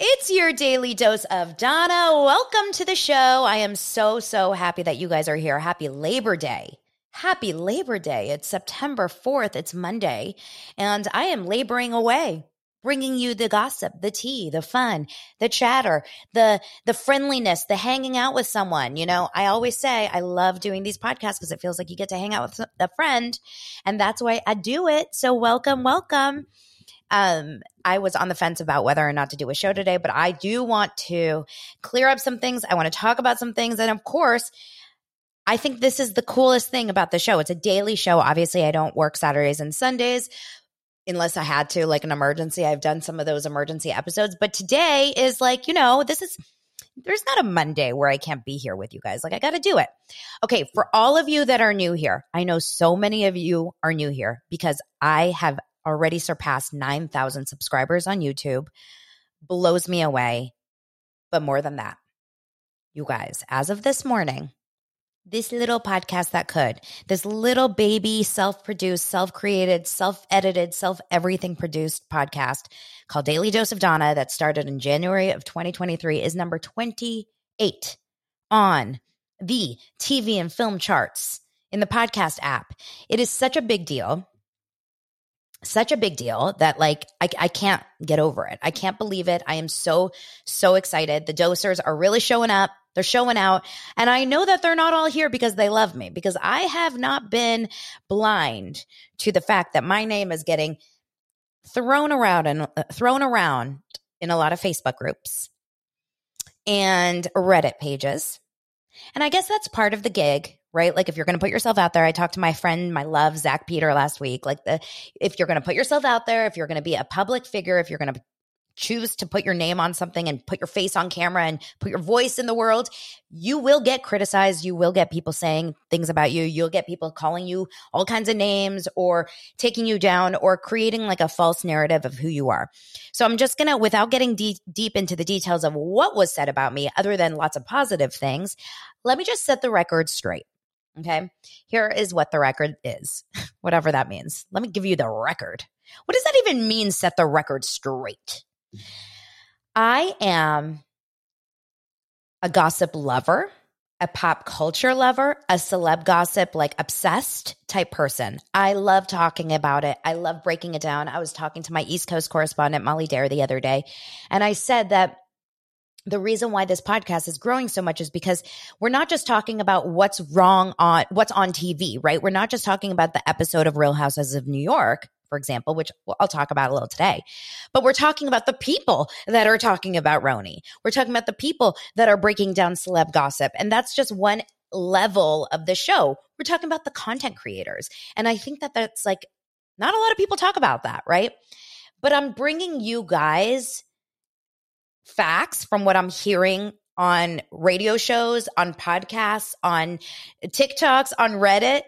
It's your daily dose of Dana. Welcome to the show. I am so, so happy that you guys are here. Happy Labor Day. Happy Labor Day. It's September 4th. It's Monday. And I am laboring away, bringing you the gossip, the tea, the fun, the chatter, the, the friendliness, the hanging out with someone. You know, I always say I love doing these podcasts because it feels like you get to hang out with a friend. And that's why I do it. So welcome, welcome. Um, I was on the fence about whether or not to do a show today, but I do want to clear up some things. I want to talk about some things. And of course, I think this is the coolest thing about the show. It's a daily show. Obviously, I don't work Saturdays and Sundays unless I had to, like an emergency. I've done some of those emergency episodes, but today is like, you know, this is there's not a Monday where I can't be here with you guys. Like, I got to do it. Okay. For all of you that are new here, I know so many of you are new here because I have already surpassed 9,000 subscribers on YouTube. Blows me away. But more than that, you guys, as of this morning, this little podcast that could, this little baby self produced, self created, self edited, self everything produced podcast called Daily Dose of Dana that started in January of 2023 is number 28 on the TV and film charts in the podcast app. It is such a big deal such a big deal that like I, I can't get over it. I can't believe it. I am so so excited. The dosers are really showing up. They're showing out. And I know that they're not all here because they love me because I have not been blind to the fact that my name is getting thrown around and uh, thrown around in a lot of Facebook groups and Reddit pages. And I guess that's part of the gig right? Like if you're going to put yourself out there, I talked to my friend, my love, Zach Peter last week. Like the, if you're going to put yourself out there, if you're going to be a public figure, if you're going to choose to put your name on something and put your face on camera and put your voice in the world, you will get criticized. You will get people saying things about you. You'll get people calling you all kinds of names or taking you down or creating like a false narrative of who you are. So I'm just going to, without getting deep, deep into the details of what was said about me, other than lots of positive things, let me just set the record straight. Okay. Here is what the record is, whatever that means. Let me give you the record. What does that even mean, set the record straight? I am a gossip lover, a pop culture lover, a celeb gossip, like obsessed type person. I love talking about it. I love breaking it down. I was talking to my East Coast correspondent, Molly Dare, the other day, and I said that the reason why this podcast is growing so much is because we're not just talking about what's wrong on what's on TV, right? We're not just talking about the episode of Real Houses of New York, for example, which I'll talk about a little today. But we're talking about the people that are talking about RHONY. We're talking about the people that are breaking down celeb gossip. And that's just one level of the show. We're talking about the content creators. And I think that that's like not a lot of people talk about that, right? But I'm bringing you guys facts from what I'm hearing on radio shows, on podcasts, on TikToks, on Reddit.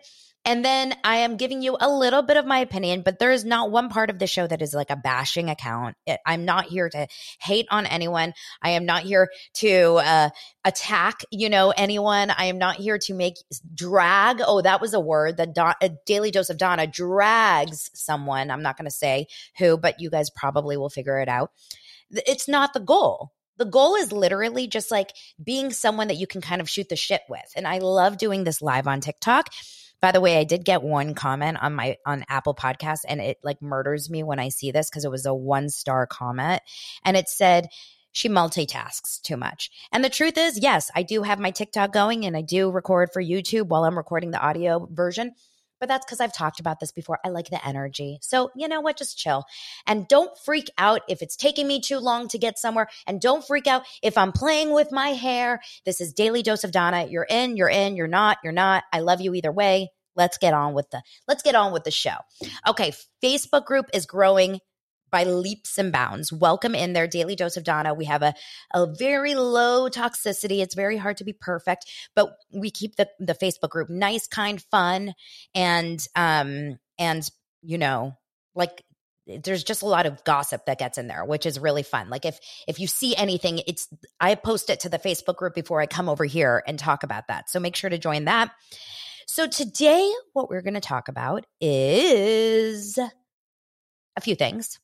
And then I am giving you a little bit of my opinion, but there is not one part of the show that is like a bashing account. I'm not here to hate on anyone. I am not here to uh, attack, you know, anyone. I am not here to make drag. Oh, that was a word that Don, a Daily Dose of Dana drags someone. I'm not going to say who, but you guys probably will figure it out. It's not the goal. The goal is literally just like being someone that you can kind of shoot the shit with. And I love doing this live on TikTok by the way, I did get one comment on my on Apple Podcast and it like murders me when I see this because it was a one star comment and it said she multitasks too much. And the truth is, yes, I do have my TikTok going and I do record for YouTube while I'm recording the audio version. But that's because I've talked about this before. I like the energy. So, you know what? Just chill. And don't freak out if it's taking me too long to get somewhere. And don't freak out if I'm playing with my hair. This is Daily Dose of Dana. You're in, you're in, you're not, you're not. I love you either way. Let's get on with the let's get on with the show. Okay, Facebook group is growing by leaps and bounds. Welcome in their daily dose of Dana. We have a, a very low toxicity. It's very hard to be perfect, but we keep the, the Facebook group nice, kind, fun, and um and you know, like there's just a lot of gossip that gets in there which is really fun like if if you see anything it's i post it to the facebook group before i come over here and talk about that so make sure to join that so today what we're going to talk about is a few things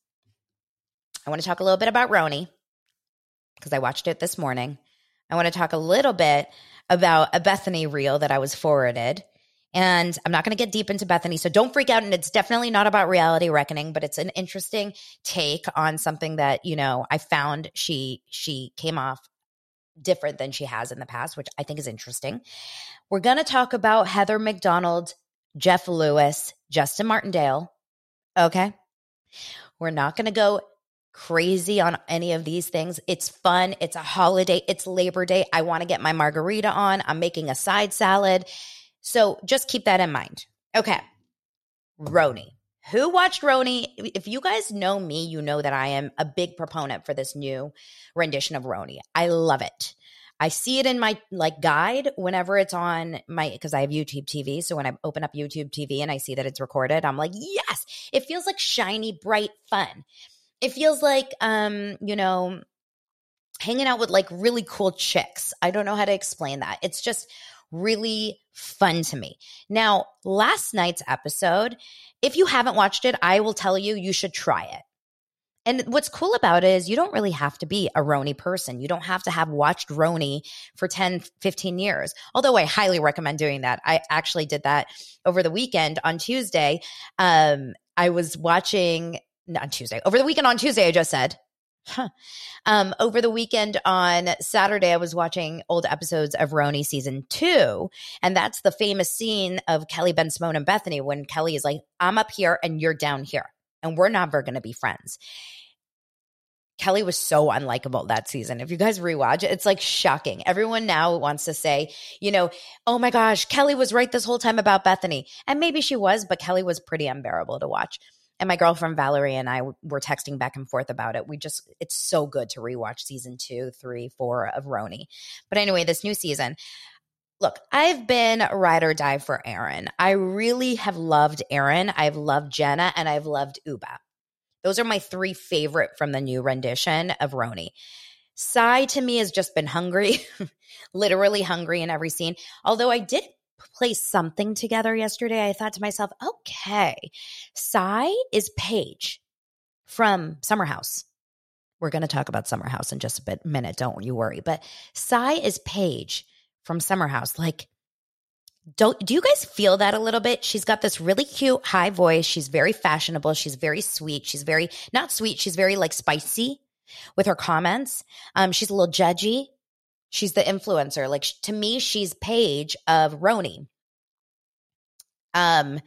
I want to talk a little bit about RHONY because I watched it this morning. I want to talk a little bit about a Bethenny reel that I was forwarded. And I'm not going to get deep into Bethenny, so don't freak out. And it's definitely not about reality reckoning, but it's an interesting take on something that you know I found she she came off different than she has in the past, which I think is interesting. We're going to talk about Heather McDonald, Jeff Lewis, Justin Martindale. Okay. We're not going to go crazy on any of these things. It's fun. It's a holiday. It's Labor Day. I want to get my margarita on. I'm making a side salad. So just keep that in mind. Okay. RHONY. Who watched RHONY? If you guys know me, you know that I am a big proponent for this new rendition of RHONY. I love it. I see it in my like guide whenever it's on my because I have YouTube TV. So when I open up YouTube TV and I see that it's recorded, I'm like, yes, it feels like shiny, bright fun it feels like um you know hanging out with like really cool chicks i don't know how to explain that it's just really fun to me now last night's episode if you haven't watched it i will tell you you should try it and what's cool about it is you don't really have to be a RHONY person. You don't have to have watched RHONY for 10, 15 years. Although I highly recommend doing that. I actually did that over the weekend on Tuesday. Um, I was watching on Tuesday, over the weekend on Tuesday, I just said. Huh. Um, over the weekend on Saturday, I was watching old episodes of RHONY season two. And that's the famous scene of Kelly Bensimon and Bethenny when Kelly is like, I'm up here and you're down here. And we're never going to be friends. Kelly was so unlikable that season. If you guys rewatch it, it's like shocking. Everyone now wants to say, you know, oh my gosh, Kelly was right this whole time about Bethenny. And maybe she was, but Kelly was pretty unbearable to watch. And my girlfriend Valerie and I were texting back and forth about it. We just, it's so good to rewatch season two, three, four of RHONY. But anyway, this new season, look, I've been ride or die for Erin. I really have loved Erin. I've loved Jenna and I've loved Ubah. Those are my three favorite from the new rendition of RHONY. Sai to me has just been hungry, literally hungry in every scene. Although I did place something together yesterday, I thought to myself, okay, Sai is Paige from Summer House. We're going to talk about Summer House in just a bit minute, don't you worry. But Sai is Paige from Summer House. Like, don't do you guys feel that a little bit? She's got this really cute high voice. She's very fashionable. She's very sweet. She's very not sweet. She's very like spicy with her comments. Um, she's a little judgy. She's the influencer. Like to me, she's Paige of RHONY. Um,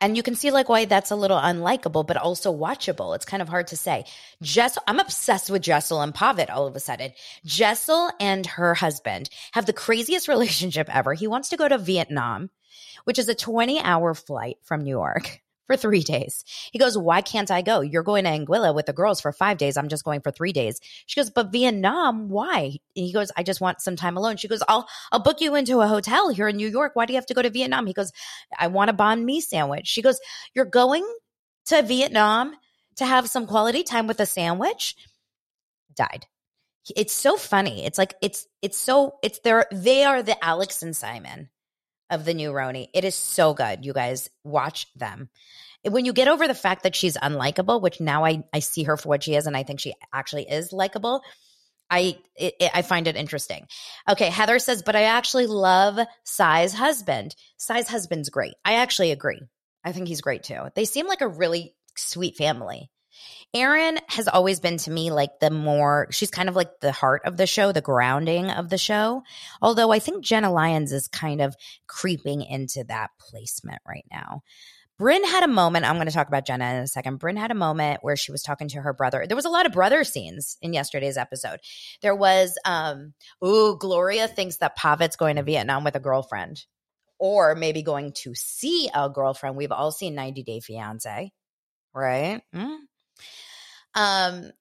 and you can see like why that's a little unlikable, but also watchable. It's kind of hard to say. Jessel, I'm obsessed with Jessel and Pavit all of a sudden. Jessel and her husband have the craziest relationship ever. He wants to go to Vietnam, which is a 20 hour flight from New York for three days. He goes, Why can't I go? You're going to Anguilla with the girls for five days. I'm just going for three days. She goes, But Vietnam, why? He goes, I just want some time alone. She goes, I'll I'll book you into a hotel here in New York. Why do you have to go to Vietnam? He goes, I want a banh mi sandwich. She goes, You're going to Vietnam to have some quality time with a sandwich? Died. It's so funny. It's like it's it's so it's their they are the Alex and Simon of the new RHONY. It is so good. You guys watch them. When you get over the fact that she's unlikable, which now I, I see her for what she is, and I think she actually is likable, I it, it, I find it interesting. Okay, Heather says, but I actually love Sai's husband. Sai's husband's great. I actually agree. I think he's great too. They seem like a really sweet family. Erin has always been to me like the more, she's kind of like the heart of the show, the grounding of the show. Although I think Jenna Lyons is kind of creeping into that placement right now. Brynn had a moment. I'm going to talk about Jenna in a second. Brynn had a moment where she was talking to her brother. There was a lot of brother scenes in yesterday's episode. There was, um, ooh, Gloria thinks that Pavit's going to Vietnam with a girlfriend or maybe going to see a girlfriend. We've all seen 90 Day Fiance, right? Mm. Um,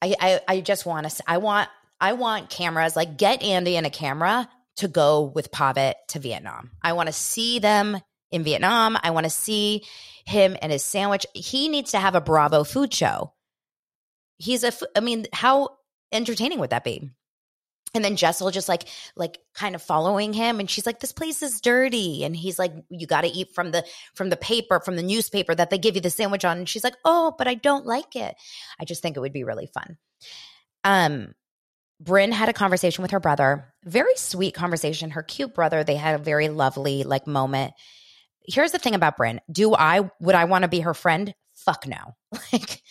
I, I, I just want to, I want, I want cameras, like get Andy in a camera to go with Pavit to Vietnam. I want to see them in Vietnam. I want to see him and his sandwich. He needs to have a Bravo food show. He's a, I mean, how entertaining would that be? And then Jessel just like like kind of following him and she's like this place is dirty and he's like you got to eat from the from the paper from the newspaper that they give you the sandwich on and she's like oh but I don't like it. I just think it would be really fun. Um Brynn had a conversation with her brother. Very sweet conversation. Her cute brother, they had a very lovely like moment. Here's the thing about Brynn. Do I would I want to be her friend? Fuck no. Like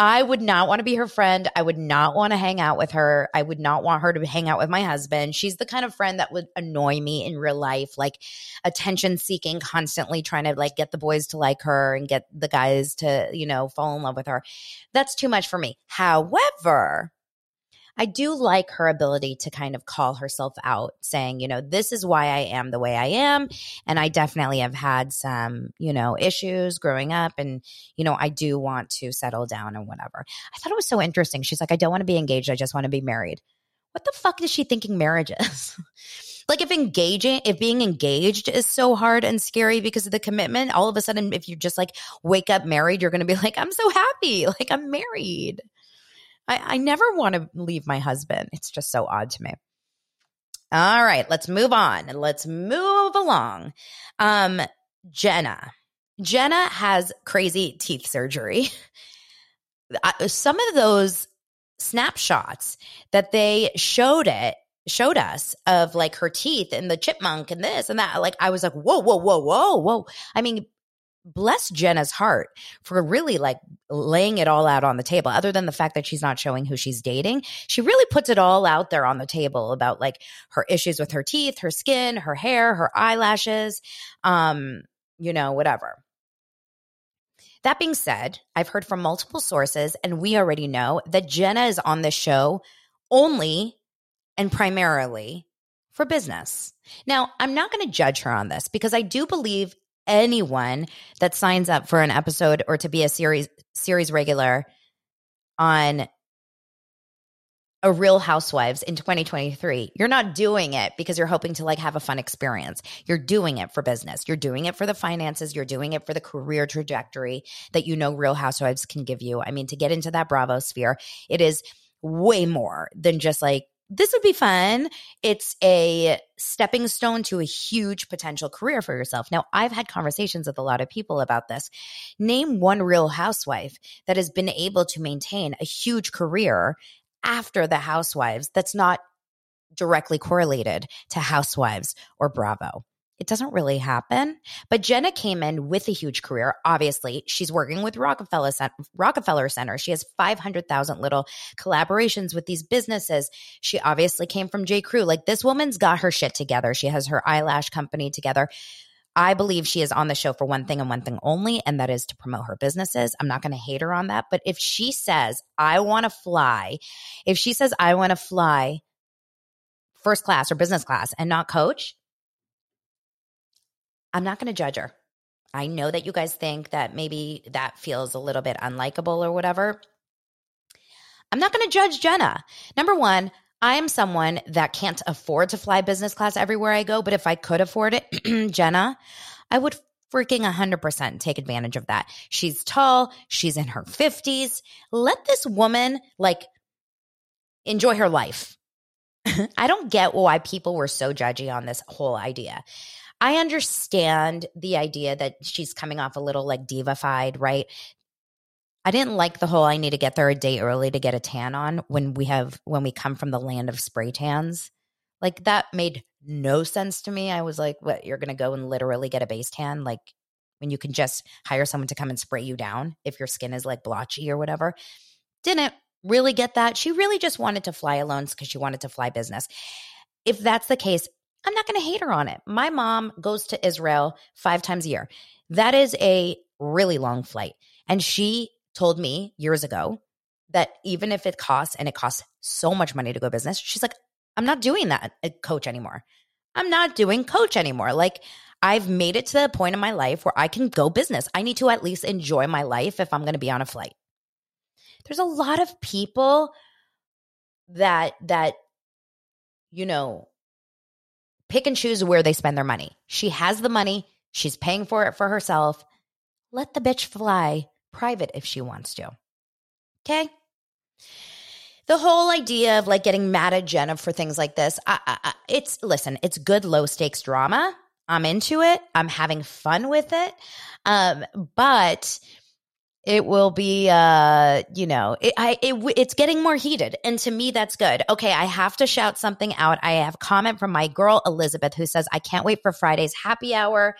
I would not want to be her friend. I would not want to hang out with her. I would not want her to hang out with my husband. She's the kind of friend that would annoy me in real life, like attention seeking, constantly trying to like get the boys to like her and get the guys to, you know, fall in love with her. That's too much for me. However, I do like her ability to kind of call herself out, saying, you know, this is why I am the way I am. And I definitely have had some, you know, issues growing up. And, you know, I do want to settle down and whatever. I thought it was so interesting. She's like, I don't want to be engaged. I just want to be married. What the fuck is she thinking marriage is? like if engaging if being engaged is so hard and scary because of the commitment all of a sudden if you just like wake up married you're going to be like i'm so happy like i'm married I, I never want to leave my husband. It's just so odd to me. All right, let's move on. Let's move along. Um, Jenna. Jenna has crazy teeth surgery. Some of those snapshots that they showed it showed us of like her teeth and the chipmunk and this and that like i was like whoa whoa whoa whoa whoa i mean bless Jenna's heart for really like laying it all out on the table. Other than the fact that she's not showing who she's dating, she really puts it all out there on the table about like her issues with her teeth, her skin, her hair, her eyelashes, um, you know, whatever. That being said, I've heard from multiple sources, and we already know that Jenna is on this show only and primarily for business. Now, I'm not going to judge her on this because I do believe anyone that signs up for an episode or to be a series series regular on a real housewives in 2023 you're not doing it because you're hoping to like have a fun experience. You're doing it for business. You're doing it for the finances. You're doing it for the career trajectory that you know real housewives can give you. I mean to get into that bravo sphere it is way more than just like this would be fun. It's a stepping stone to a huge potential career for yourself. Now, I've had conversations with a lot of people about this. Name one real housewife that has been able to maintain a huge career after the housewives that's not directly correlated to housewives or Bravo. It doesn't really happen. But Jenna came in with a huge career. Obviously, she's working with Rockefeller Center. Rockefeller Center. She has 500,000 little collaborations with these businesses. She obviously came from J. Crew. Like this woman's got her shit together. She has her eyelash company together. I believe she is on the show for one thing and one thing only, and that is to promote her businesses. I'm not going to hate her on that. But if she says, I want to fly, if she says, I want to fly first class or business class and not coach, I'm not going to judge her. I know that you guys think that maybe that feels a little bit unlikable or whatever. I'm not going to judge Jenna. Number one, I am someone that can't afford to fly business class everywhere I go, but if I could afford it, Jenna, I would freaking 100% take advantage of that. She's tall, she's in her 50s. Let this woman like enjoy her life. I don't get why people were so judgy on this whole idea. I understand the idea that she's coming off a little like divafied, right? I didn't like the whole I need to get there a day early to get a tan on when we have when we come from the land of spray tans. Like that made no sense to me. I was like, what, you're going to go and literally get a base tan? Like when you can just hire someone to come and spray you down if your skin is like blotchy or whatever. Didn't really get that. She really just wanted to fly alone because she wanted to fly business. If that's the case, I'm not going to hate her on it. My mom goes to Israel five times a year. That is a really long flight. And she told me years ago that even if it costs and it costs so much money to go business, she's like, I'm not doing that uh, coach anymore. I'm not doing coach anymore. Like I've made it to the point in my life where I can go business. I need to at least enjoy my life if I'm going to be on a flight. There's a lot of people that that you know pick and choose where they spend their money. She has the money, she's paying for it for herself. Let the bitch fly private if she wants to. Okay? The whole idea of like getting mad at Jenna for things like this, I, I, it's listen, it's good low stakes drama. I'm into it. I'm having fun with it. Um, but it will be uh you know it, I, it, it's getting more heated. And to me that's good. Okay i have to shout something out. I have comment from my girl elizabeth who says i can't wait for friday's happy hour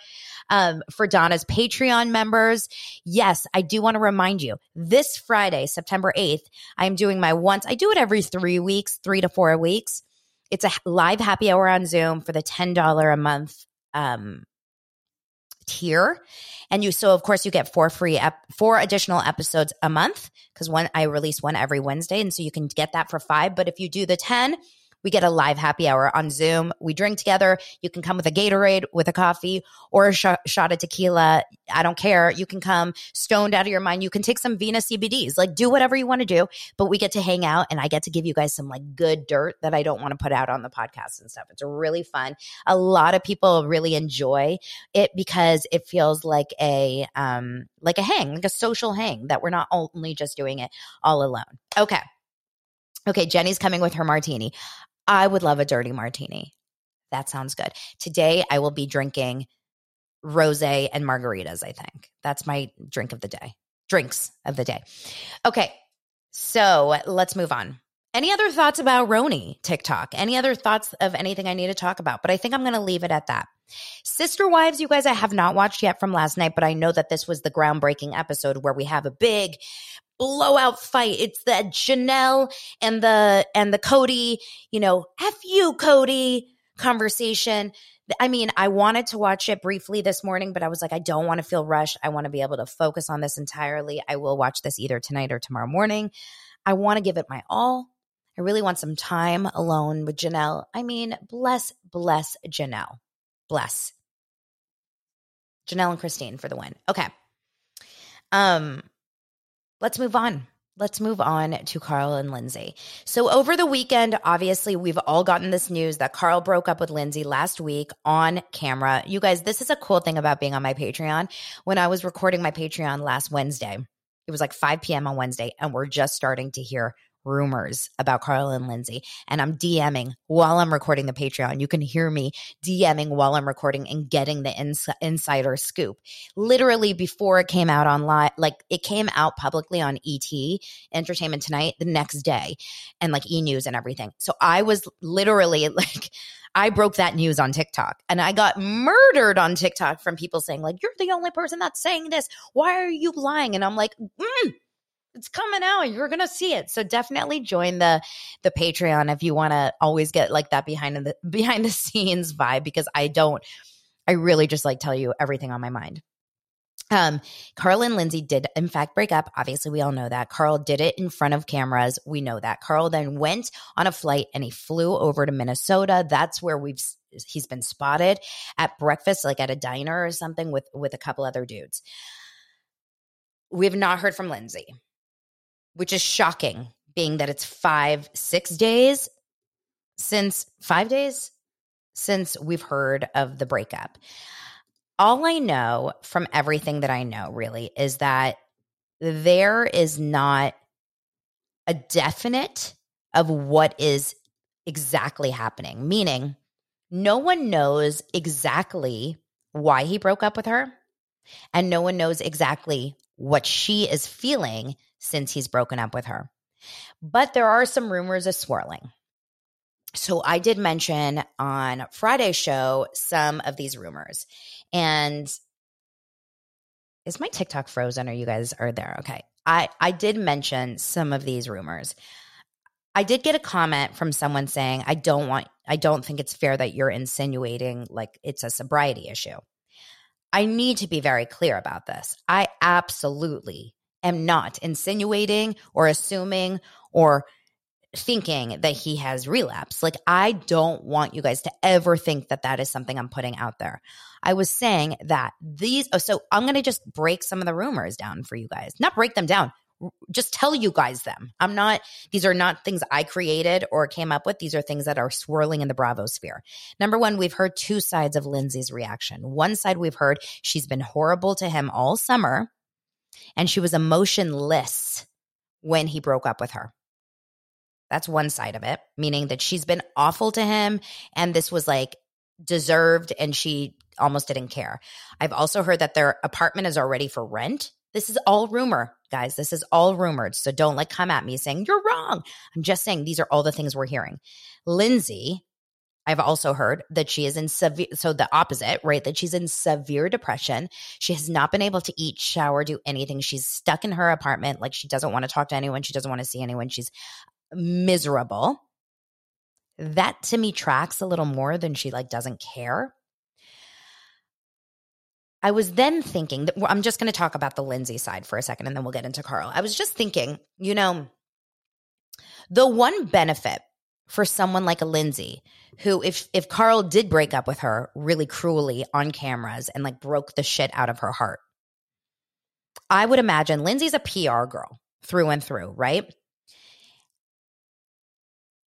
um, for dana's patreon members. Yes i do want to remind you this friday september 8th i'm doing my once i do it every three weeks three to four weeks. It's a live happy hour on zoom for the $10 a month um, tier and you so of course you get four free ep- four additional episodes a month because one i release one every wednesday. And so you can get that for five. But if you do the 10 we get a live happy hour on Zoom. We drink together. You can come with a Gatorade, with a coffee, or a sh- shot of tequila. I don't care. You can come stoned out of your mind. You can take some Vena CBDs. Like, do whatever you want to do. But we get to hang out, and I get to give you guys some like good dirt that I don't want to put out on the podcast and stuff. It's really fun. A lot of people really enjoy it because it feels like a um like a hang, like a social hang that we're not only just doing it all alone. Okay. Okay, Jenny's coming with her martini. I would love a dirty martini. That sounds good. Today I will be drinking rose and margaritas, I think. That's my drink of the day. Drinks of the day. Okay. So let's move on. Any other thoughts about RHONY TikTok? Any other thoughts of anything I need to talk about? But I think I'm going to leave it at that. Sister Wives, you guys, I have not watched yet from last night, but I know that this was the groundbreaking episode where we have a big blowout fight. It's the Janelle and the and the Kody, you know, F you, Kody conversation. I mean, I wanted to watch it briefly this morning, but I was like, I don't want to feel rushed. I want to be able to focus on this entirely. I will watch this either tonight or tomorrow morning. I want to give it my all. I really want some time alone with Janelle. I mean, bless, bless Janelle. Bless. Janelle and Christine for the win. Okay. Um, let's move on. Let's move on to Carl and Lindsay. So, over the weekend, obviously, we've all gotten this news that Carl broke up with Lindsay last week on camera. You guys, this is a cool thing about being on my Patreon. When I was recording my Patreon last Wednesday, it was like 5 p.m. on Wednesday, and we're just starting to hear rumors about Carl and Lindsay. And I'm DMing while I'm recording the Patreon. You can hear me DMing while I'm recording and getting the ins- insider scoop. Literally before it came out online, like it came out publicly on ET, Entertainment Tonight, the next day, and like E News and everything. So I was literally like, I broke that news on TikTok and I got murdered on TikTok from people saying, like, you're the only person that's saying this. Why are you lying? And I'm like, mm it's coming out you're gonna see it so definitely join the the patreon if you want to always get like that behind the behind the scenes vibe because i don't i really just like tell you everything on my mind Um, Carl and Lindsay did, in fact, break up. Obviously, we all know that. Carl did it in front of cameras. We know that. Carl then went on a flight and he flew over to Minnesota. That's where we've he's been spotted at breakfast, like at a diner or something, with with a couple other dudes. We have not heard from Lindsay, which is shocking, being that it's five, six days since five days since we've heard of the breakup. All I know from everything that I know really is that there is not a definite of what is exactly happening, meaning no one knows exactly why he broke up with her, and no one knows exactly what she is feeling since he's broken up with her. But there are some rumors of swirling. So I did mention on Friday's show some of these rumors. And is my TikTok frozen or you guys are there? Okay. I, I did mention some of these rumors. I did get a comment from someone saying, I don't want, I don't think it's fair that you're insinuating like it's a sobriety issue. I need to be very clear about this. I absolutely am not insinuating or assuming or thinking that he has relapse. Like, I don't want you guys to ever think that that is something I'm putting out there. I was saying that these, oh, so I'm going to just break some of the rumors down for you guys, not break them down. Just tell you guys them. I'm not, these are not things I created or came up with. These are things that are swirling in the Bravo sphere. Number one, we've heard two sides of Lindsay's reaction. One side we've heard she's been horrible to him all summer and she was emotionless when he broke up with her. That's one side of it, meaning that she's been awful to him and this was like deserved and she almost didn't care. I've also heard that their apartment is already for rent. This is all rumor, guys. This is all rumored. So don't like come at me saying you're wrong. I'm just saying these are all the things we're hearing. Lindsay, I've also heard that she is in severe, so the opposite, right? That she's in severe depression. She has not been able to eat, shower, do anything. She's stuck in her apartment. Like she doesn't want to talk to anyone. She doesn't want to see anyone. She's miserable. That to me tracks a little more than she like doesn't care. I was then thinking that I'm just going to talk about the Lindsay side for a second and then we'll get into Carl. I was just thinking, you know, the one benefit for someone like a Lindsay who if if Carl did break up with her really cruelly on cameras and like broke the shit out of her heart. I would imagine Lindsay's a PR girl through and through, right?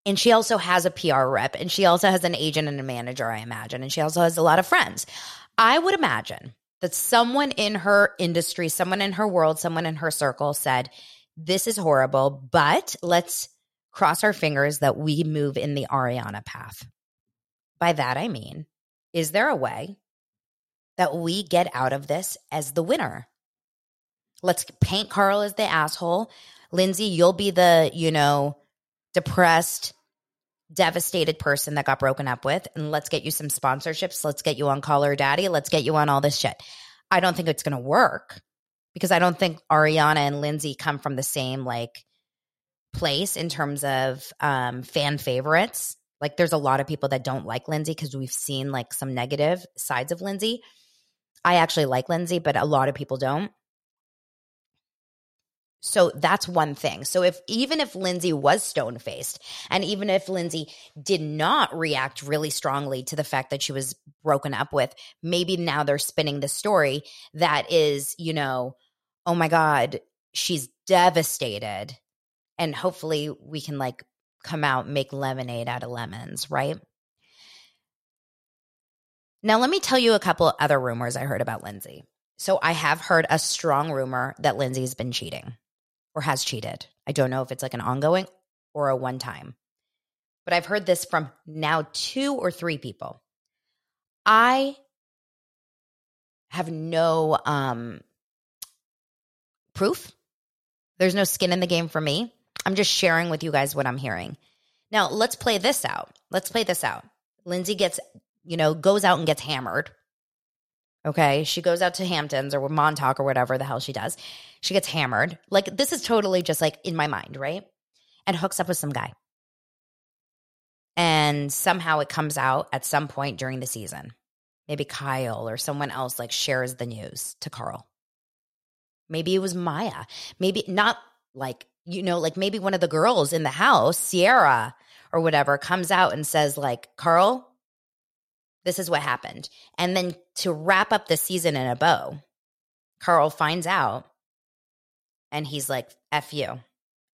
And she also has a PR rep and she also has an agent and a manager, I imagine. And she also has a lot of friends. I would imagine that someone in her industry, someone in her world, someone in her circle said, This is horrible, but let's cross our fingers that we move in the Ariana path. By that, I mean, is there a way that we get out of this as the winner? Let's paint Carl as the asshole. Lindsay, you'll be the, you know, depressed, devastated person that got broken up with, and let's get you some sponsorships. Let's get you on Call Her Daddy. Let's get you on all this shit. I don't think it's going to work because I don't think Ariana and Lindsay come from the same like place in terms of um, fan favorites. Like, there's a lot of people that don't like Lindsay because we've seen like some negative sides of Lindsay. I actually like Lindsay, but a lot of people don't. So that's one thing. So if even if Lindsay was stone faced and even if Lindsay did not react really strongly to the fact that she was broken up with, maybe now they're spinning the story that is, you know, oh my God, she's devastated. And hopefully we can like come out make lemonade out of lemons, right? Now, let me tell you a couple other rumors I heard about Lindsay. So I have heard a strong rumor that Lindsay's been cheating or has cheated. I don't know if it's like an ongoing or a one time. But I've heard this from now two or three people. I have no um proof. There's no skin in the game for me. I'm just sharing with you guys what I'm hearing. Now, let's play this out. Let's play this out. Lindsay gets, you know, goes out and gets hammered Okay. She goes out to Hamptons or Montauk or whatever the hell she does. She gets hammered. Like, this is totally just like in my mind, right? And hooks up with some guy. And somehow it comes out at some point during the season. Maybe Kyle or someone else like shares the news to Carl. Maybe it was Maya. Maybe not like, you know, like maybe one of the girls in the house, Ciara or whatever, comes out and says, like, Carl, this is what happened. And then to wrap up the season in a bow, Carl finds out and he's like, F you,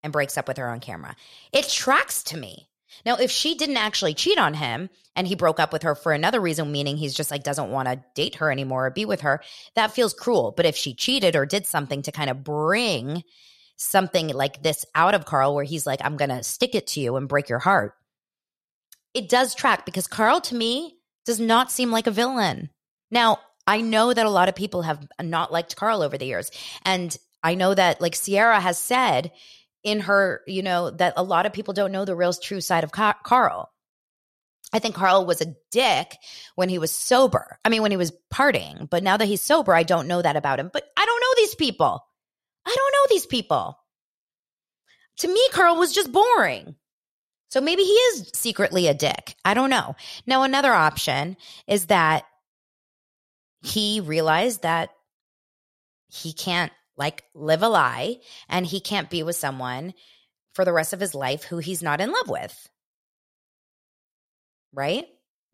and breaks up with her on camera. It tracks to me. Now, if she didn't actually cheat on him and he broke up with her for another reason, meaning he's just like doesn't want to date her anymore or be with her, that feels cruel. But if she cheated or did something to kind of bring something like this out of Carl, where he's like, I'm going to stick it to you and break your heart, it does track because Carl to me does not seem like a villain. Now, I know that a lot of people have not liked Carl over the years. And I know that, like Ciara has said in her, you know, that a lot of people don't know the real true side of Carl. I think Carl was a dick when he was sober. I mean, when he was partying. But now that he's sober, I don't know that about him. But I don't know these people. I don't know these people. To me, Carl was just boring. So maybe he is secretly a dick. I don't know. Now, another option is that he realized that he can't like live a lie and he can't be with someone for the rest of his life who he's not in love with. Right?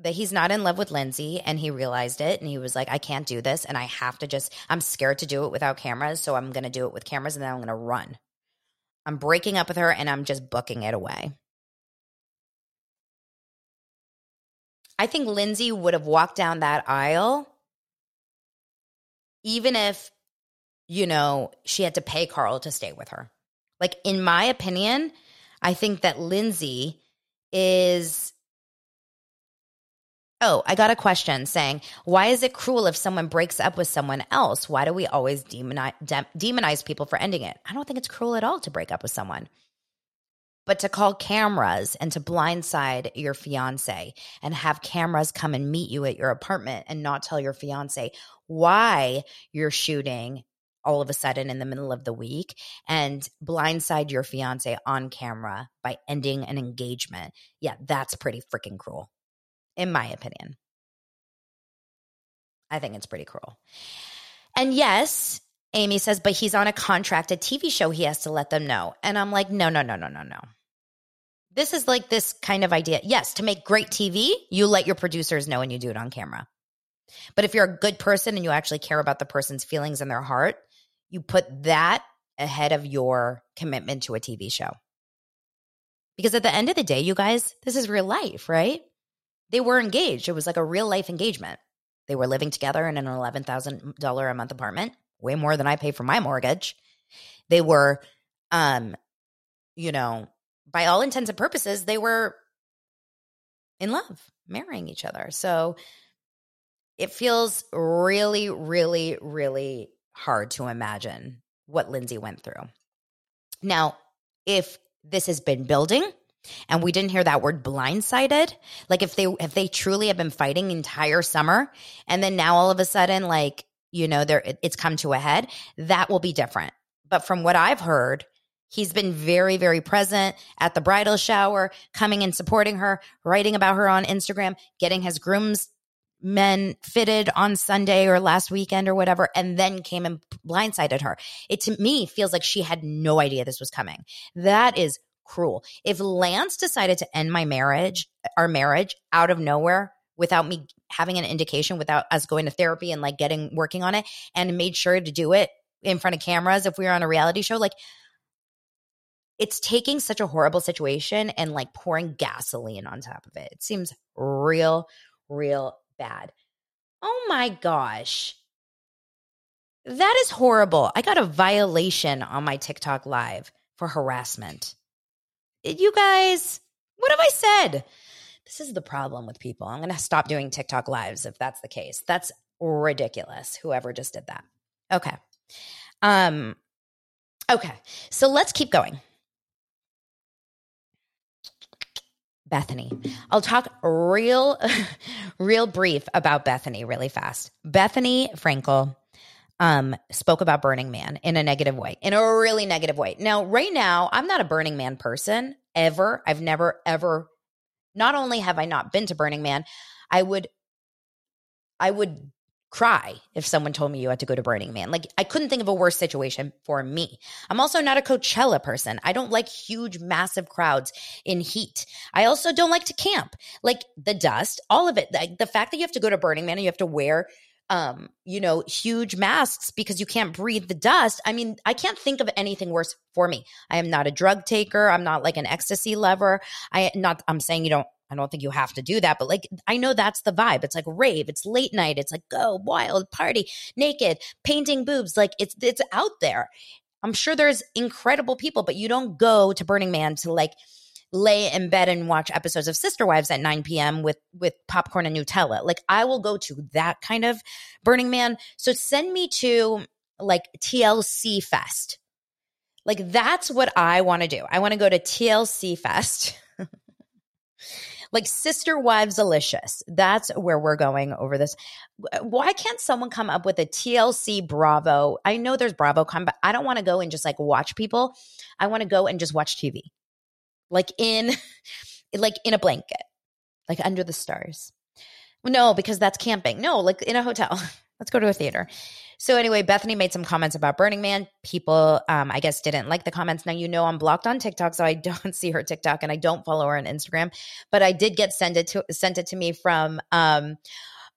That he's not in love with Lindsay and he realized it and he was like, I can't do this and I have to just, I'm scared to do it without cameras. So I'm going to do it with cameras and then I'm going to run. I'm breaking up with her and I'm just booking it away. I think Lindsay would have walked down that aisle even if you know, she had to pay Carl to stay with her. Like, in my opinion, I think that Lindsay is. Oh, I got a question saying, why is it cruel if someone breaks up with someone else? Why do we always demonize, de- demonize people for ending it? I don't think it's cruel at all to break up with someone. But to call cameras and to blindside your fiance and have cameras come and meet you at your apartment and not tell your fiance why you're shooting all of a sudden in the middle of the week and blindside your fiance on camera by ending an engagement. Yeah, that's pretty freaking cruel, in my opinion. I think it's pretty cruel. And yes, Amy says, but he's on a contract, a TV show, he has to let them know. And I'm like, no, no, no, no, no, no. This is like this kind of idea. Yes, to make great TV, you let your producers know and you do it on camera. But if you're a good person and you actually care about the person's feelings and their heart, you put that ahead of your commitment to a TV show. Because at the end of the day, you guys, this is real life, right? They were engaged. It was like a real life engagement. They were living together in an $11,000 a month apartment, way more than I pay for my mortgage. They were, um, you know, by all intents and purposes, they were in love, marrying each other. So it feels really, really, really hard to imagine what Lindsay went through. Now, if this has been building and we didn't hear that word blindsided, like if they if they truly have been fighting entire summer and then now all of a sudden like, you know, there it's come to a head, that will be different. But from what I've heard, He's been very, very present at the bridal shower, coming and supporting her, writing about her on Instagram, getting his groom's men fitted on Sunday or last weekend or whatever, and then came and blindsided her. It to me feels like she had no idea this was coming. That is cruel. If Lance decided to end my marriage, our marriage out of nowhere without me having an indication, without us going to therapy and like getting working on it, and made sure to do it in front of cameras if we were on a reality show, like it's taking such a horrible situation and like pouring gasoline on top of it. It seems real, real bad. Oh my gosh. That is horrible. I got a violation on my TikTok live for harassment. You guys, what have I said? This is the problem with people. I'm going to stop doing TikTok lives if that's the case. That's ridiculous. Whoever just did that. Okay. Um okay. So let's keep going. Bethenny. I'll talk real, real brief about Bethenny really fast. Bethenny Frankel um, spoke about Burning Man in a negative way, in a really negative way. Now, right now, I'm not a Burning Man person ever. I've never, ever, not only have I not been to Burning Man, I would, I would cry if someone told me you had to go to Burning Man. Like I couldn't think of a worse situation for me. I'm also not a Coachella person. I don't like huge, massive crowds in heat. I also don't like to camp. Like the dust, all of it. Like the fact that you have to go to Burning Man and you have to wear um, you know, huge masks because you can't breathe the dust. I mean, I can't think of anything worse for me. I am not a drug taker. I'm not like an ecstasy lover. I not I'm saying you don't I don't think you have to do that, but like I know that's the vibe. It's like rave, it's late night, it's like go wild, party, naked, painting boobs. Like it's it's out there. I'm sure there's incredible people, but you don't go to Burning Man to like lay in bed and watch episodes of Sister Wives at 9 p.m. with with popcorn and Nutella. Like I will go to that kind of Burning Man. So send me to like TLC Fest. Like that's what I want to do. I want to go to TLC Fest. like Sister Wives Delicious. That's where we're going over this. Why can't someone come up with a TLC Bravo? I know there's BravoCon, but I don't want to go and just like watch people. I want to go and just watch TV. Like in like in a blanket. Like under the stars. No, because that's camping. No, like in a hotel. Let's go to a theater. So anyway, Bethenny made some comments about Burning Man. People, um, I guess, didn't like the comments. Now you know I'm blocked on TikTok, so I don't see her TikTok and I don't follow her on Instagram. But I did get sent it to sent it to me from. Um,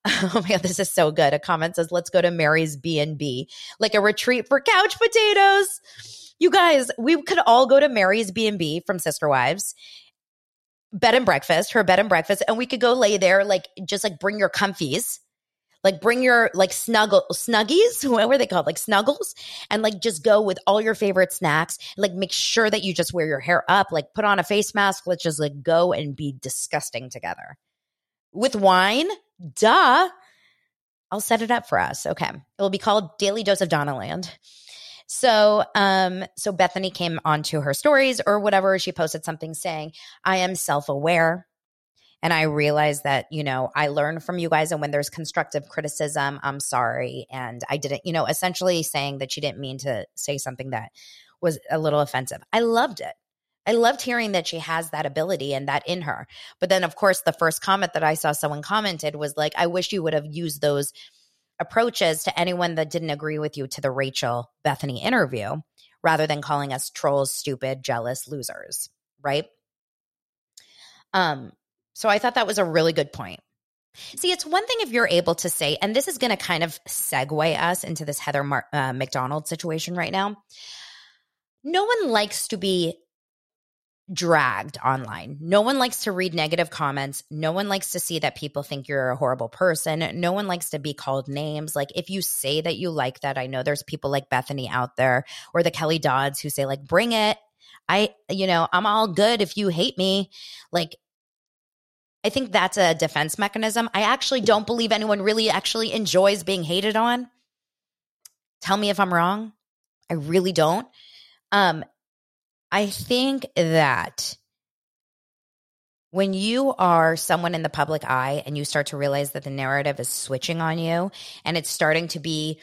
oh my god, this is so good. A comment says, "Let's go to Mary's B and B, like a retreat for couch potatoes." You guys, we could all go to Mary's B and B from Sister Wives bed and breakfast, her bed and breakfast, and we could go lay there, like just like bring your comfies like bring your like snuggle snuggies, what were they called? Like snuggles, and like just go with all your favorite snacks. Like make sure that you just wear your hair up, like put on a face mask. Let's just like go and be disgusting together. With wine, duh. I'll set it up for us. Okay. It will be called Daily Dose of Danaland. So, um, so Bethenny came onto her stories or whatever. She posted something saying, I am self aware. And I realized that, you know, I learn from you guys. And when there's constructive criticism, I'm sorry. And I didn't, you know, essentially saying that she didn't mean to say something that was a little offensive. I loved it. I loved hearing that she has that ability and that in her. But then, of course, the first comment that I saw someone commented was like, I wish you would have used those approaches to anyone that didn't agree with you to the Rachel Bethenny interview rather than calling us trolls, stupid, jealous losers, right? Um, so I thought that was a really good point. See, it's one thing if you're able to say, and this is going to kind of segue us into this Heather Mar- uh, McDonald situation right now. No one likes to be dragged online. No one likes to read negative comments. No one likes to see that people think you're a horrible person. No one likes to be called names. Like if you say that you like that, I know there's people like Bethenny out there or the Kelly Dodds who say like bring it. I you know, I'm all good if you hate me. Like I think that's a defense mechanism. I actually don't believe anyone really actually enjoys being hated on. Tell me if I'm wrong. I really don't. Um, I think that when you are someone in the public eye and you start to realize that the narrative is switching on you and it's starting to be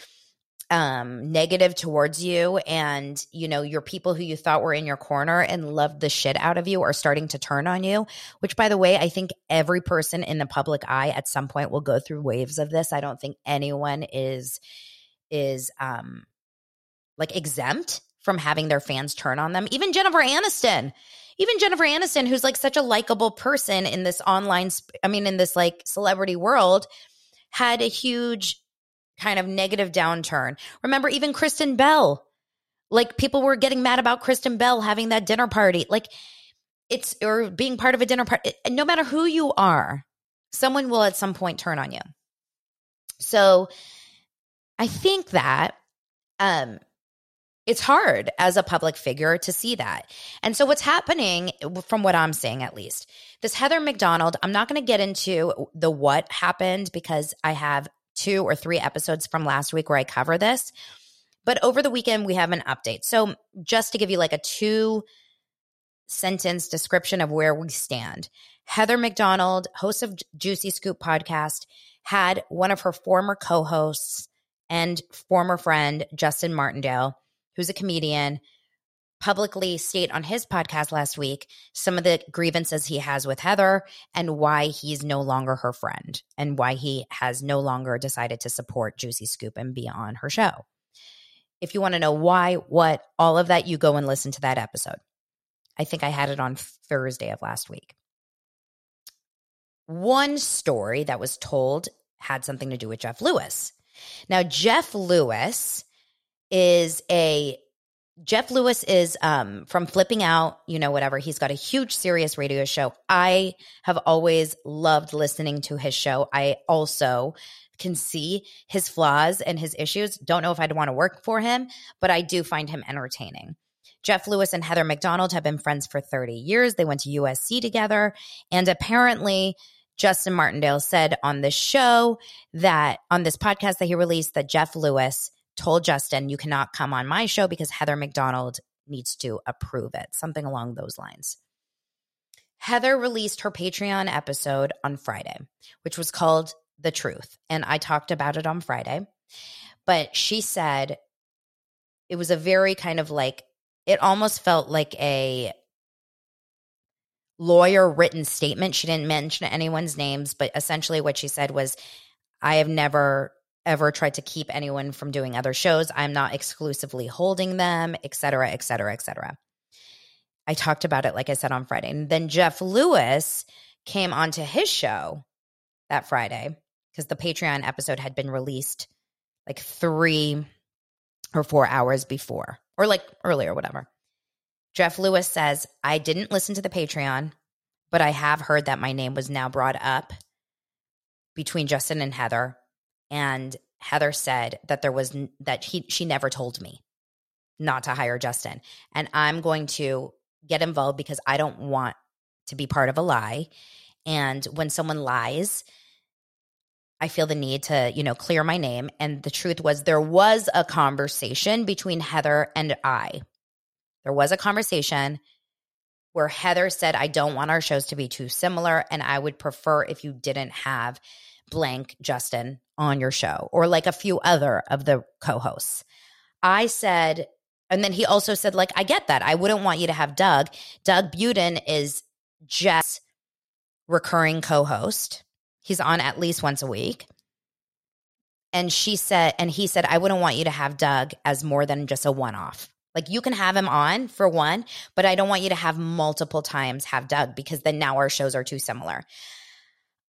um, negative towards you and you know your people who you thought were in your corner and loved the shit out of you are starting to turn on you which by the way i think every person in the public eye at some point will go through waves of this. I don't think anyone is is um like exempt from having their fans turn on them even jennifer aniston even jennifer aniston who's like such a likable person in this online sp- i mean in this like celebrity world had a huge kind of negative downturn. Remember, even Kristen Bell, like people were getting mad about Kristen Bell having that dinner party. Like it's, or being part of a dinner party. No matter who you are, someone will at some point turn on you. So I think that, um, it's hard as a public figure to see that. And so, what's happening, from what I'm saying at least, this Heather McDonald, I'm not going to get into the what happened because I have two or three episodes from last week where I cover this. But over the weekend, we have an update. So, just to give you like a two sentence description of where we stand, Heather McDonald, host of Juicy Scoop podcast, had one of her former co hosts and former friend, Justin Martindale, who's a comedian, publicly state on his podcast last week some of the grievances he has with Heather and why he's no longer her friend and why he has no longer decided to support Juicy Scoop and be on her show. If you want to know why, what, all of that, you go and listen to that episode. I think I had it on Thursday of last week. One story that was told had something to do with Jeff Lewis. Now, Jeff Lewis is a Jeff Lewis is um, from Flipping Out, you know, whatever. He's got a huge Sirius radio show. I have always loved listening to his show. I also can see his flaws and his issues. Don't know if I'd want to work for him, but I do find him entertaining. Jeff Lewis and Heather McDonald have been friends for 30 years. They went to USC together. And apparently, Justin Martindale said on the show that on this podcast that he released that Jeff Lewis told Justin, You cannot come on my show because Heather McDonald needs to approve it, something along those lines. Heather released her Patreon episode on Friday, which was called The Truth. And I talked about it on Friday. But she said it was a very kind of like, it almost felt like a lawyer written statement. She didn't mention anyone's names, but essentially what she said was, I have never ever tried to keep anyone from doing other shows. I'm not exclusively holding them, et cetera, et cetera, et cetera. I talked about it, like I said, on Friday. And then Jeff Lewis came onto his show that Friday because the Patreon episode had been released like three or four hours before, or like earlier, whatever. Jeff Lewis says, I didn't listen to the Patreon, but I have heard that my name was now brought up between Justin and Heather and Heather said that there was that he she never told me not to hire Justin. And I'm going to get involved because I don't want to be part of a lie. And when someone lies, I feel the need to, you know, clear my name. And the truth was, there was a conversation between Heather and I. There was a conversation where Heather said, I don't want our shows to be too similar. And I would prefer if you didn't have blank Justin on your show or like a few other of the co-hosts. I said, and then he also said, like, I get that. I wouldn't want you to have Doug. Doug Buden is just recurring co-host. He's on at least once a week. And she said, and he said, I wouldn't want you to have Doug as more than just a one-off. Like you can have him on for one, but I don't want you to have multiple times have Doug because then now our shows are too similar.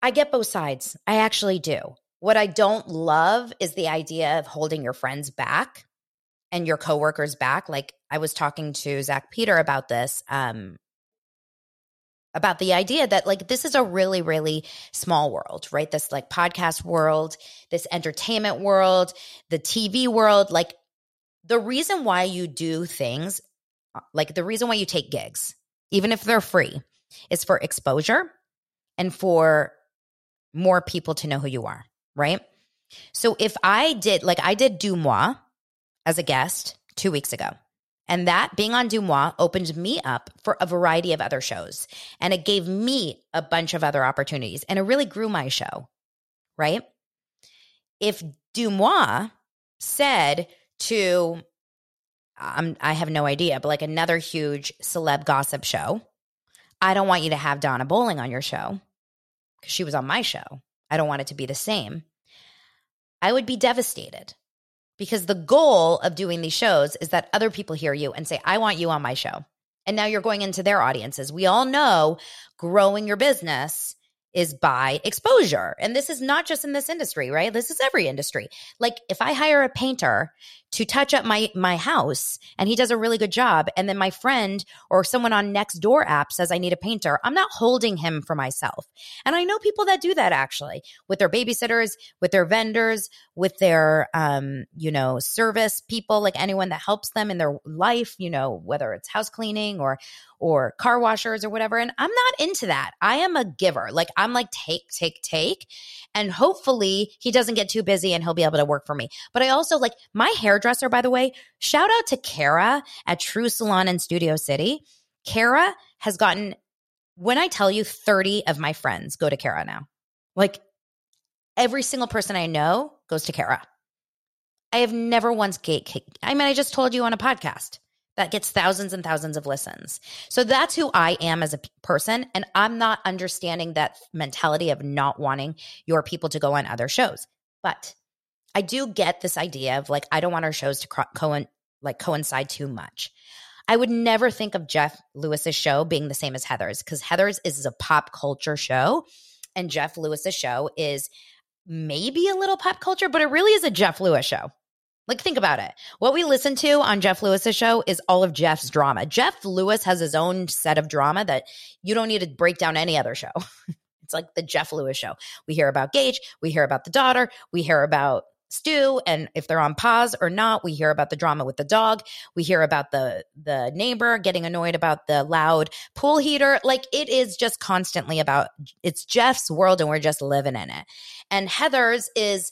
I get both sides. I actually do. What I don't love is the idea of holding your friends back and your coworkers back. Like I was talking to Zach Peter about this, um, about the idea that like this is a really, really small world, right? This like podcast world, this entertainment world, the TV world. Like the reason why you do things, uh, like the reason why you take gigs, even if they're free, is for exposure and for more people to know who you are, right? So if I did, like I did DeuxMoi as a guest two weeks ago, and that being on DeuxMoi opened me up for a variety of other shows. And it gave me a bunch of other opportunities and it really grew my show, right? If DeuxMoi said to, um, I have no idea, but like another huge celeb gossip show, I don't want you to have Dana Bowling on your show because she was on my show. I don't want it to be the same. I would be devastated because the goal of doing these shows is that other people hear you and say, I want you on my show. And now you're going into their audiences. We all know growing your business is by exposure. And this is not just in this industry, right? This is every industry. Like if I hire a painter to touch up my my house and he does a really good job and then my friend or someone on next door app says I need a painter, I'm not holding him for myself. And I know people that do that actually with their babysitters, with their vendors, with their um, you know, service people, like anyone that helps them in their life, you know, whether it's house cleaning or or car washers or whatever. And I'm not into that. I am a giver. Like I'm like take, take, take. And hopefully he doesn't get too busy and he'll be able to work for me. But I also like my hairdresser, by the way, shout out to Kara at True Salon in Studio City. Kara has gotten, when I tell you 30 of my friends go to Kara now, like every single person I know goes to Kara. I have never once gate. I mean, I just told you on a podcast that gets thousands and thousands of listens. So that's who I am as a person. And I'm not understanding that mentality of not wanting your people to go on other shows. But I do get this idea of like, I don't want our shows to co- co- like coincide too much. I would never think of Jeff Lewis's show being the same as Heather's because Heather's is a pop culture show and Jeff Lewis's show is maybe a little pop culture, but it really is a Jeff Lewis show. Like, think about it. What we listen to on Jeff Lewis's show is all of Jeff's drama. Jeff Lewis has his own set of drama that you don't need to break down any other show. it's like the Jeff Lewis show. We hear about Gage, we hear about the daughter, we hear about Stu, and if they're on pause or not, we hear about the drama with the dog. We hear about the the neighbor getting annoyed about the loud pool heater. Like it is just constantly about it's Jeff's world, and we're just living in it. And Heather's is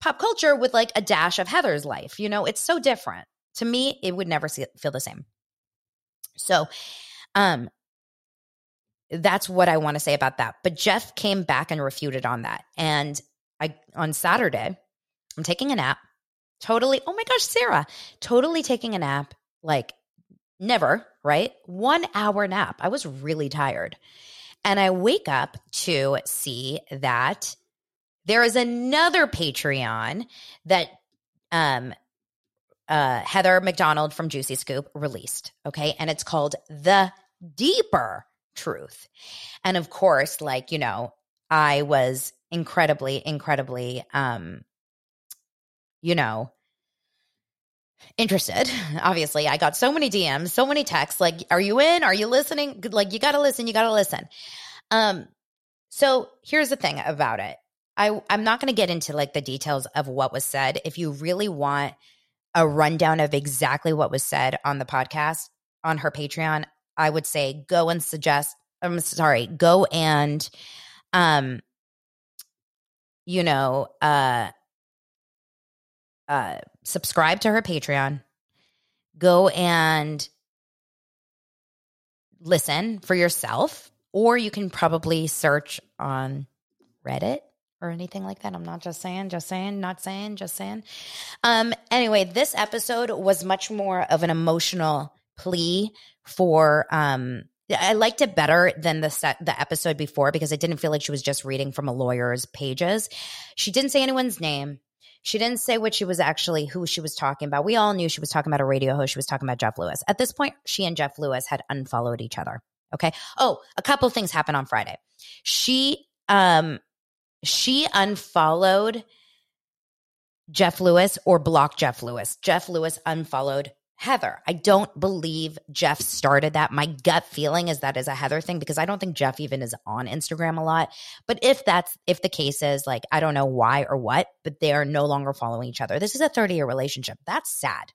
pop culture with like a dash of Heather's life. You know, it's so different. To me, it would never see, feel the same. So, um, that's what I want to say about that. But Jeff came back and refuted on that. And I on Saturday, I'm taking a nap. Totally. Oh my gosh, Sarah, totally taking a nap. Like never, right? One hour nap. I was really tired. And I wake up to see that there is another Patreon that um uh Heather McDonald from Juicy Scoop released, okay? And it's called The Deeper Truth. And of course, like, you know, I was incredibly incredibly um you know, interested. Obviously, I got so many DMs, so many texts like, "Are you in? Are you listening?" Like, you got to listen, you got to listen. Um so here's the thing about it. I I'm not going to get into like the details of what was said. If you really want a rundown of exactly what was said on the podcast on her Patreon, I would say go and suggest I'm sorry, go and um you know, uh uh subscribe to her Patreon. Go and listen for yourself or you can probably search on Reddit or anything like that. I'm not just saying, just saying, not saying, just saying. Um, anyway, this episode was much more of an emotional plea for um I liked it better than the set the episode before because I didn't feel like she was just reading from a lawyer's pages. She didn't say anyone's name. She didn't say what she was actually who she was talking about. We all knew she was talking about a radio host. She was talking about Jeff Lewis. At this point, she and Jeff Lewis had unfollowed each other. Okay. Oh, a couple things happened on Friday. She um she unfollowed Jeff Lewis or blocked Jeff Lewis. Jeff Lewis unfollowed Heather. I don't believe Jeff started that. My gut feeling is that is a Heather thing because I don't think Jeff even is on Instagram a lot. But if that's if the case is like I don't know why or what, but they are no longer following each other. This is a 30-year relationship. That's sad.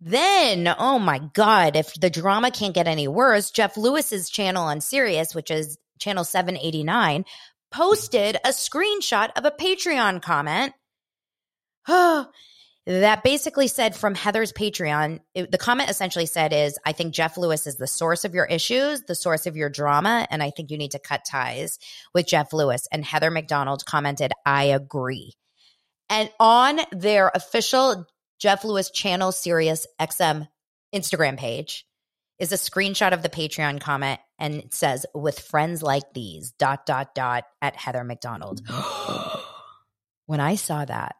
Then, oh my God, if the drama can't get any worse, Jeff Lewis's channel on Sirius, which is channel 789, posted a screenshot of a Patreon comment. That basically said from Heather's Patreon, it, the comment essentially said is, I think Jeff Lewis is the source of your issues, the source of your drama, and I think you need to cut ties with Jeff Lewis. And Heather McDonald commented, I agree. And on their official Jeff Lewis channel Sirius XM Instagram page is a screenshot of the Patreon comment and it says, with friends like these, dot, dot, dot, at Heather McDonald. when I saw that,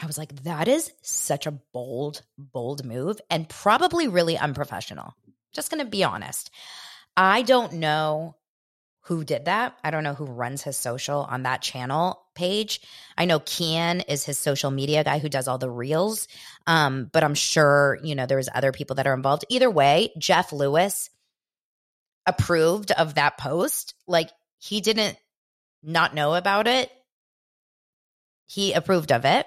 I was like, that is such a bold, bold move and probably really unprofessional. Just going to be honest. I don't know who did that. I don't know who runs his social on that channel page. I know Kian is his social media guy who does all the reels. Um, but I'm sure, you know, there's other people that are involved. Either way, Jeff Lewis approved of that post. Like he didn't not know about it. He approved of it.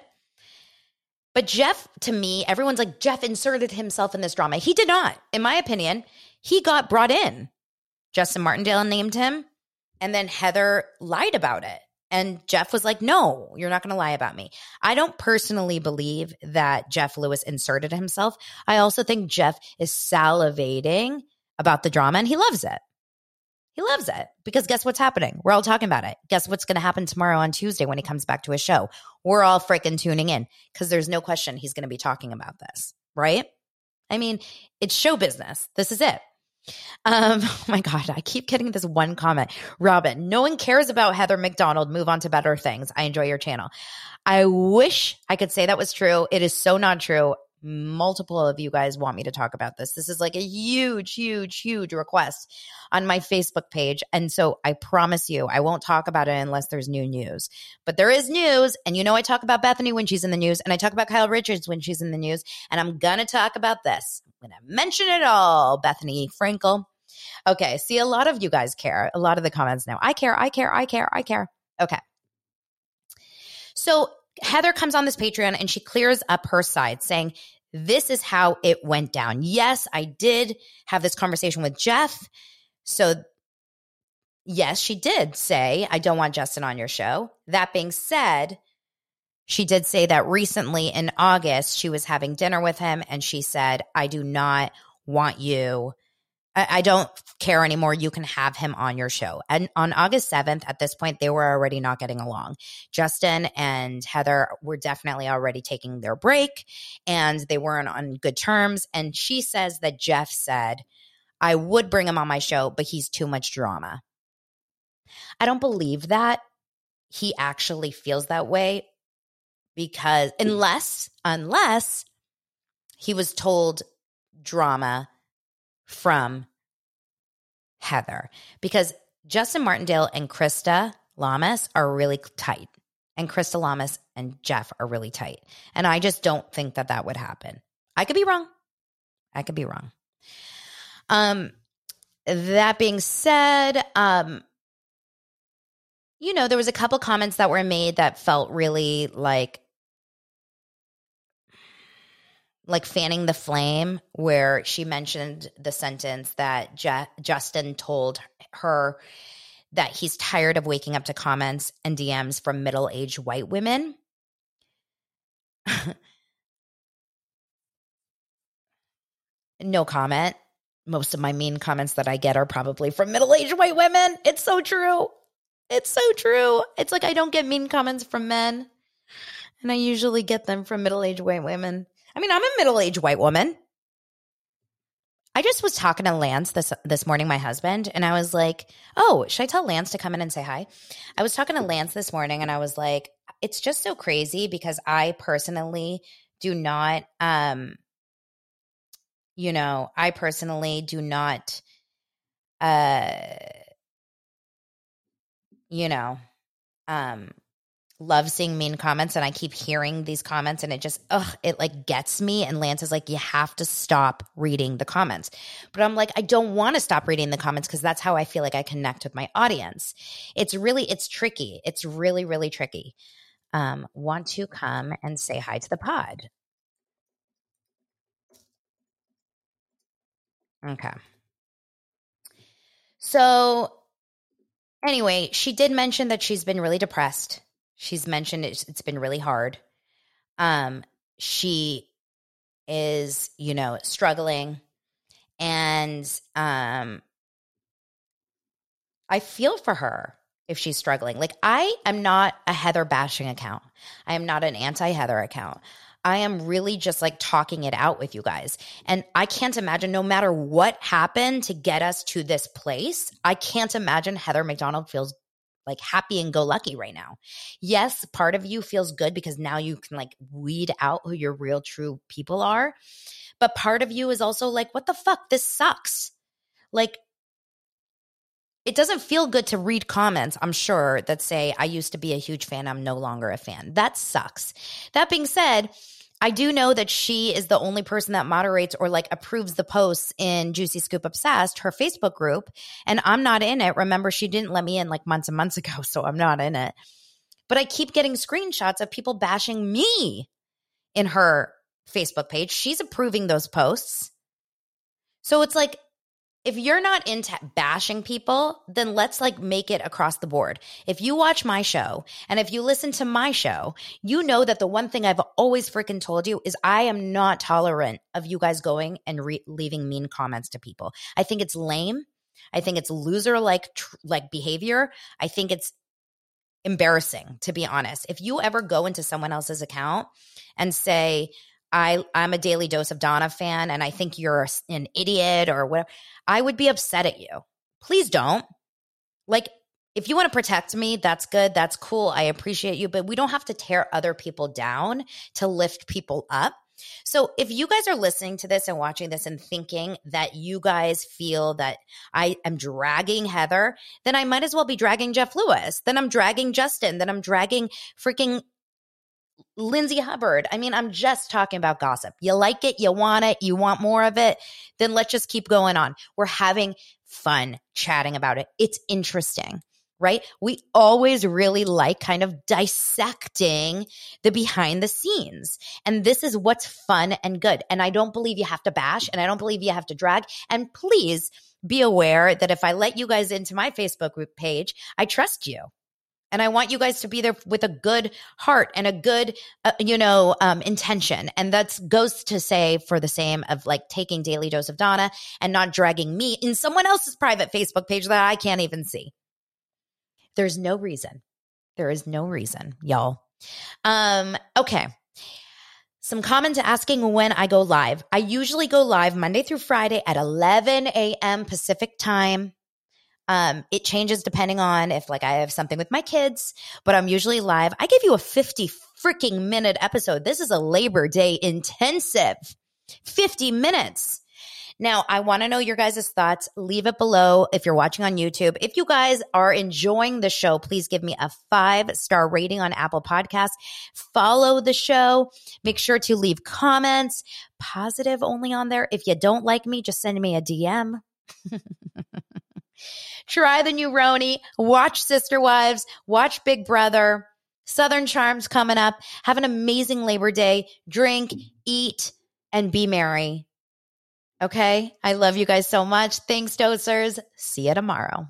But Jeff, to me, everyone's like, Jeff inserted himself in this drama. He did not. In my opinion, he got brought in. Justin Martindale named him, and then Heather lied about it. And Jeff was like, no, you're not going to lie about me. I don't personally believe that Jeff Lewis inserted himself. I also think Jeff is salivating about the drama and he loves it. He loves it because guess what's happening? We're all talking about it. Guess what's going to happen tomorrow on Tuesday when he comes back to his show? We're all freaking tuning in because there's no question he's going to be talking about this, right? I mean, it's show business. This is it. Um, oh my God, I keep getting this one comment. Robin, no one cares about Heather McDonald. Move on to better things. I enjoy your channel. I wish I could say that was true. It is so not true multiple of you guys want me to talk about this. This is like a huge, huge, huge request on my Facebook page. And so I promise you, I won't talk about it unless there's new news. But there is news. And you know, I talk about Bethenny when she's in the news, and I talk about Kyle Richards when she's in the news. And I'm going to talk about this. I'm going to mention it all, Bethenny Frankel. Okay. See, a lot of you guys care. A lot of the comments now. I care, I care, I care, I care. Okay. So Heather comes on this Patreon and she clears up her side saying, This is how it went down. Yes, I did have this conversation with Jeff. So, yes, she did say, I don't want Justin on your show. That being said, she did say that recently in August, she was having dinner with him and she said, I do not want you I, don't care anymore. You can have him on your show. And on August 7th, at this point, they were already not getting along. Justin and Heather were definitely already taking their break and they weren't on good terms. And she says that Jeff said, I would bring him on my show, but he's too much drama. I don't believe that he actually feels that way because unless, unless he was told drama from Heather because Justin Martindale and Krista Lamas are really tight. And Krista Lamas and Jeff are really tight. And I just don't think that that would happen. I could be wrong. I could be wrong. Um, that being said, um, you know, there was a couple comments that were made that felt really like like fanning the flame where she mentioned the sentence that Je- Justin told her that he's tired of waking up to comments and DMs from middle-aged white women. no comment. Most of my mean comments that I get are probably from middle-aged white women. It's so true. It's so true. It's like I don't get mean comments from men. And I usually get them from middle-aged white women. I mean, I'm a middle aged white woman. I just was talking to Lance this this morning, my husband, and I was like, "Oh, should I tell Lance to come in and say hi?" I was talking to Lance this morning, and I was like, "It's just so crazy because I personally do not, um, you know, I personally do not, uh, you know, um, love seeing mean comments and I keep hearing these comments and it just ugh it like gets me and Lance is like you have to stop reading the comments. But I'm like I don't want to stop reading the comments cuz that's how I feel like I connect with my audience. It's really it's tricky. It's really really tricky. Um want to come and say hi to the pod. Okay. So anyway, she did mention that she's been really depressed She's mentioned it's, it's been really hard. Um, she is, you know, struggling, and um, I feel for her if she's struggling. Like I am not a Heather bashing account. I am not an anti Heather account. I am really just like talking it out with you guys. And I can't imagine, no matter what happened to get us to this place, I can't imagine Heather McDonald feels like happy and go lucky right now. Yes, part of you feels good because now you can like weed out who your real true people are. But part of you is also like, what the fuck? This sucks. Like, it doesn't feel good to read comments, I'm sure, that say, I used to be a huge fan, I'm no longer a fan. That sucks. That being said, I do know that she is the only person that moderates or like approves the posts in Juicy Scoop Obsessed, her Facebook group. And I'm not in it. Remember, she didn't let me in like months and months ago. So I'm not in it. But I keep getting screenshots of people bashing me in her Facebook page. She's approving those posts. So it's like, if you're not into bashing people, then let's like make it across the board. If you watch my show and if you listen to my show, you know that the one thing I've always freaking told you is I am not tolerant of you guys going and re- leaving mean comments to people. I think it's lame. I think it's loser like tr- like behavior. I think it's embarrassing to be honest. If you ever go into someone else's account and say, I I'm a Daily Dose of Dana fan and I think you're an idiot or whatever, I would be upset at you. Please don't. Like if you want to protect me, that's good. That's cool. I appreciate you, but we don't have to tear other people down to lift people up. So if you guys are listening to this and watching this and thinking that you guys feel that I am dragging Heather, then I might as well be dragging Jeff Lewis. Then I'm dragging Justin. Then I'm dragging freaking Lindsay Hubbard. I mean, I'm just talking about gossip. You like it, you want it, you want more of it, then let's just keep going on. We're having fun chatting about it. It's interesting right? We always really like kind of dissecting the behind the scenes. And this is what's fun and good. And I don't believe you have to bash and I don't believe you have to drag. And please be aware that if I let you guys into my Facebook group page, I trust you. And I want you guys to be there with a good heart and a good, uh, you know, um, intention. And that goes to say for the same of like taking daily dose of Dana and not dragging me in someone else's private Facebook page that I can't even see. There's no reason. There is no reason, y'all. Um, okay. Some comments asking when I go live. I usually go live Monday through Friday at 11 a.m. Pacific time. Um, it changes depending on if like I have something with my kids, but I'm usually live. I give you a 50 freaking minute episode. This is a Labor Day intensive 50 minutes. Now, I want to know your guys' thoughts. Leave it below if you're watching on YouTube. If you guys are enjoying the show, please give me a five star rating on Apple Podcasts. Follow the show. Make sure to leave comments, positive only on there. If you don't like me, just send me a DM. Try the new RHONY. Watch Sister Wives. Watch Big Brother. Southern Charms coming up. Have an amazing Labor Day. Drink, eat, and be merry. Okay. I love you guys so much. Thanks, dosers. See you tomorrow.